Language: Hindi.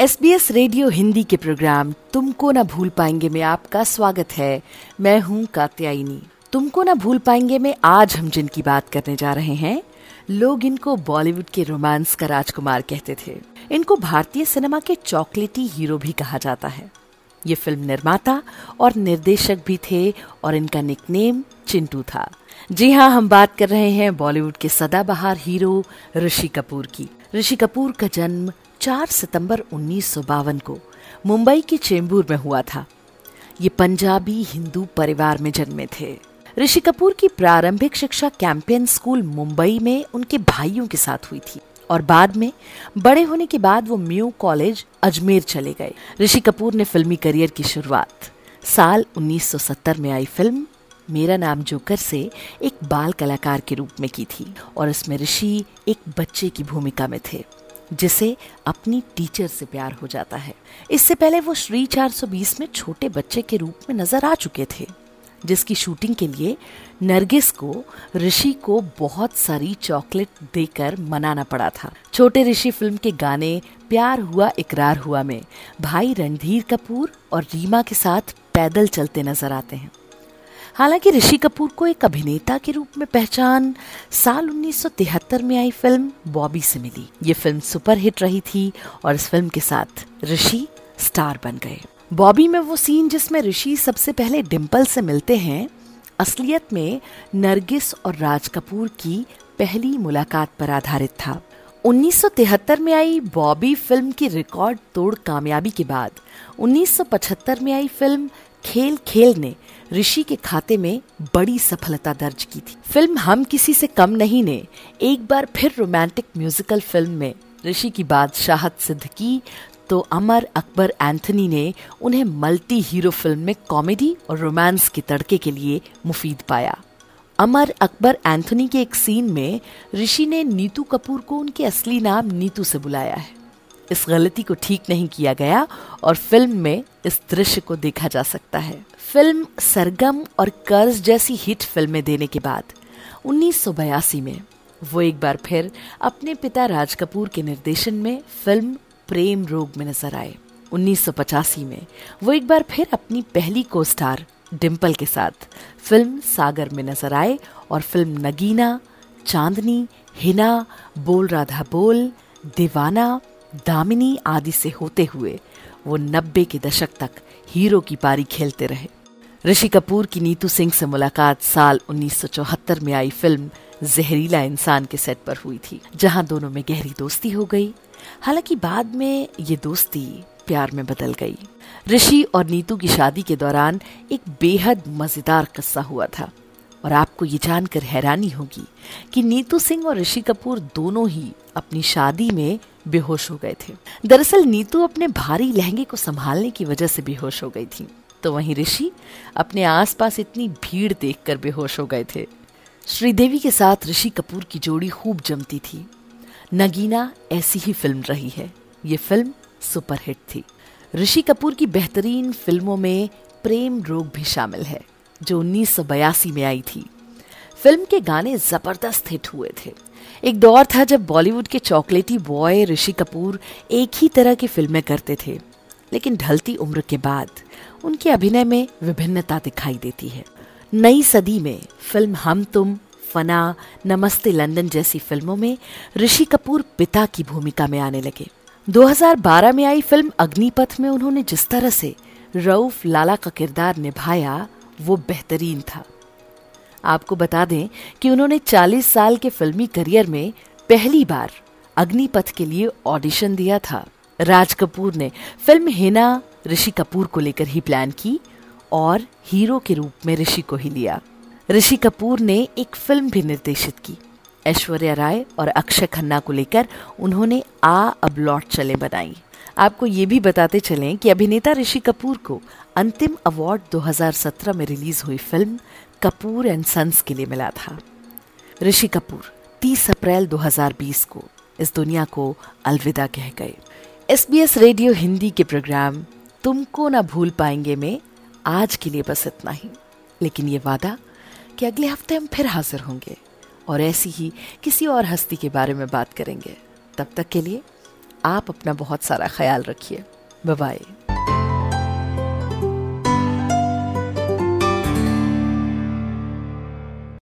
S B S radio Hindi के प्रोग्राम तुमको ना भूल पाएँगे में आपका स्वागत है। मैं हूँ कात्यायनी। तुमको ना भूल पाएँगे में आज हम जिनकी बात करने जा रहे हैं, लोग इनको बॉलीवुड के रोमांस का राजकुमार कहते थे। इनको भारतीय सिनेमा के चॉकलेटी हीरो भी कहा जाता है। ये फ़िल्म निर्माता और निर्देशक भी थे और इनका निकनेम चिंटू था। जी हाँ हम बात कर रहे हैं बॉलीवुड के सदाबहार हीरो ऋषि कपूर की। ऋषि कपूर का जन्म 4 सितंबर उन्नीस को मुंबई के चेंबूर में हुआ था। ये पंजाबी हिंदू परिवार में जन्मे थे। ऋषि कपूर की प्रारंभिक शिक्षा कैंपियन स्कूल मुंबई में उनके भाइयों के साथ हुई थी और बाद में बड़े होने के बाद वो म्यू कॉलेज अजमेर चले गए। ऋषि कपूर ने फिल्मी करियर की शुरुआत साल 1970 में आई फ़िल्म मेरा नाम जोकर से एक बाल कलाकार के रूप में की थी और इसमें ऋषि एक बच्चे की भूमिका में थे। जिसे अपनी टीचर से प्यार हो जाता है। इससे पहले वो श्री 420 में छोटे बच्चे के रूप में नज़र आ चुके थे, जिसकी शूटिंग के लिए नरगिस को, ऋषि को बहुत सारी चॉकलेट देकर मनाना पड़ा था। छोटे ऋषि फ़िल्म के गाने, प्यार हुआ, इकरार हुआ में, भाई रणधीर कपूर और रीमा के साथ पैदल चलते नज़र आते हैं। हालाँकि ऋषि कपूर को एक अभिनेता के रूप में पहचान साल 1973 में आई फ़िल्म बॉबी से मिली। ये फ़िल्म सुपर हिट रही थी और इस फ़िल्म के साथ ऋषि स्टार बन गए। बॉबी में वो सीन जिसमें ऋषि सबसे पहले डिम्पल से मिलते हैं, असलियत में नरगिस और राज कपूर की पहली मुलाकात पर आधारित था। 1973 में आई बॉबी फ़िल्म की रिकॉर्ड तोड़ कामयाबी के बाद 1975 में आई फ़िल्म खेल खेल ने ऋषि के खाते में बड़ी सफलता दर्ज की थी। फ़िल्म हम किसी से कम नहीं ने, एक बार फिर रोमांटिक म्यूजिकल फ़िल्म में ऋषि की बादशाहत सिद्ध की तो अमर अकबर एंथनी ने उन्हें मल्टी हीरो फ़िल्म में कॉमेडी और रोमांस के तड़के के लिए मुफीद पाया। अमर अकबर एंथनी के एक सीन में ऋषि ने नीतू कपूर को उनके असली नाम नीतू से बुलाया है। इस गलती को ठीक नहीं किया गया और फ़िल्म में इस दृश्य को देखा जा सकता है। फ़िल्म सरगम और कर्ज जैसी हिट फ़िल्में देने के बाद, उन्नीस सौ बयासी में वो एक बार फिर अपने पिता राज कपूर के निर्देशन में फ़िल्म प्रेम रोग में नज़र आए। 1985 में वो एक बार फिर अपनी पहली को स्टार डिम्पल के साथ फ़िल्म सागर में नज़र आए और फ़िल्म नगीना, चांदनी, हिना, बोल राधा बोल, दीवाना, दामिनी आदि से होते हुए वो नब्बे के दशक तक हीरो की पारी खेलते रहे। ऋषि कपूर की नीतू सिंह से मुलाकात साल 1974 में आई फ़िल्म जहरीला इंसान के सेट पर हुई थी, जहाँ दोनों में गहरी दोस्ती हो गई। हालाँकि बाद में ये दोस्ती प्यार में बदल गई। ऋषि और नीतू की शादी के दौरान एक बेहद मज़ेदार किस्सा हुआ था, और आपको ये जानकर हैरानी होगी कि नीतू सिंह और ऋषि कपूर दोनों ही अपनी शादी में बेहोश हो गए थे। दरअसल नीतू अपने भारी लहंगे को संभालने की वजह से बेहोश हो गई थी। तो वहीं ऋषि अपने आसपास इतनी भीड़ देखकर बेहोश हो गए थे। श्रीदेवी के साथ ऋषि कपूर की जोड़ी खूब जमती थी। नगीना ऐसी ही फ़िल्म रही है। ये फ़िल्म सुपरहिट थी। ऋषि कपूर की बेहतरीन फ़िल्मों में प्रेम रोग भी शामिल है, जो उन्नीस सौ बयासी में आई थी। फ़िल्म के गाने ज़बरदस्त हिट हुए थे। एक दौर था जब बॉलीवुड के चॉकलेटी बॉय ऋषि कपूर एक ही तरह की फ़िल्में करते थे। लेकिन ढलती उम्र के बाद उनके अभिनय में विभिन्नता दिखाई देती है। नई सदी में फ़िल्म हम तुम, फना, नमस्ते लंदन जैसी फ़िल्मों में ऋषि कपूर पिता की भूमिका में आने लगे। 2012 में आई फ़िल्म अग्निपथ में उन्होंने जिस तरह से रऊफ लाला का किरदार निभाया, वो बेहतरीन था। आपको बता दें कि उन्होंने 40 साल के फिल्मी करियर में पहली बार अग्निपथ के लिए ऑडिशन दिया था। राज कपूर ने फ़िल्म हिना ऋषि कपूर को लेकर ही प्लान की और हीरो के रूप में ऋषि को ही लिया। ऋषि कपूर ने एक फ़िल्म भी निर्देशित की। ऐश्वर्या राय और अक्षय खन्ना को लेकर उन्होंने आ अब लौट चले बनाई। आपको ये भी बताते चलें कि अभिनेता ऋषि कपूर को अंतिम अवार्ड 2017 में रिलीज़ हुई फ़िल्म कपूर एंड सन्स के लिए मिला था। ऋषि कपूर 30 अप्रैल 2020 को इस दुनिया को अलविदा कह गए। S B S radio Hindi के प्रोग्राम तुमको ना भूल पाएँगे में आज के लिए बस इतना ही। लेकिन ये वादा कि अगले हफ़्ते हम फिर हाजिर होंगे और ऐसी ही किसी और हस्ती के बारे में बात करेंगे। तब तक के लिए आप अपना बहुत सारा ख्याल रखिए। बाय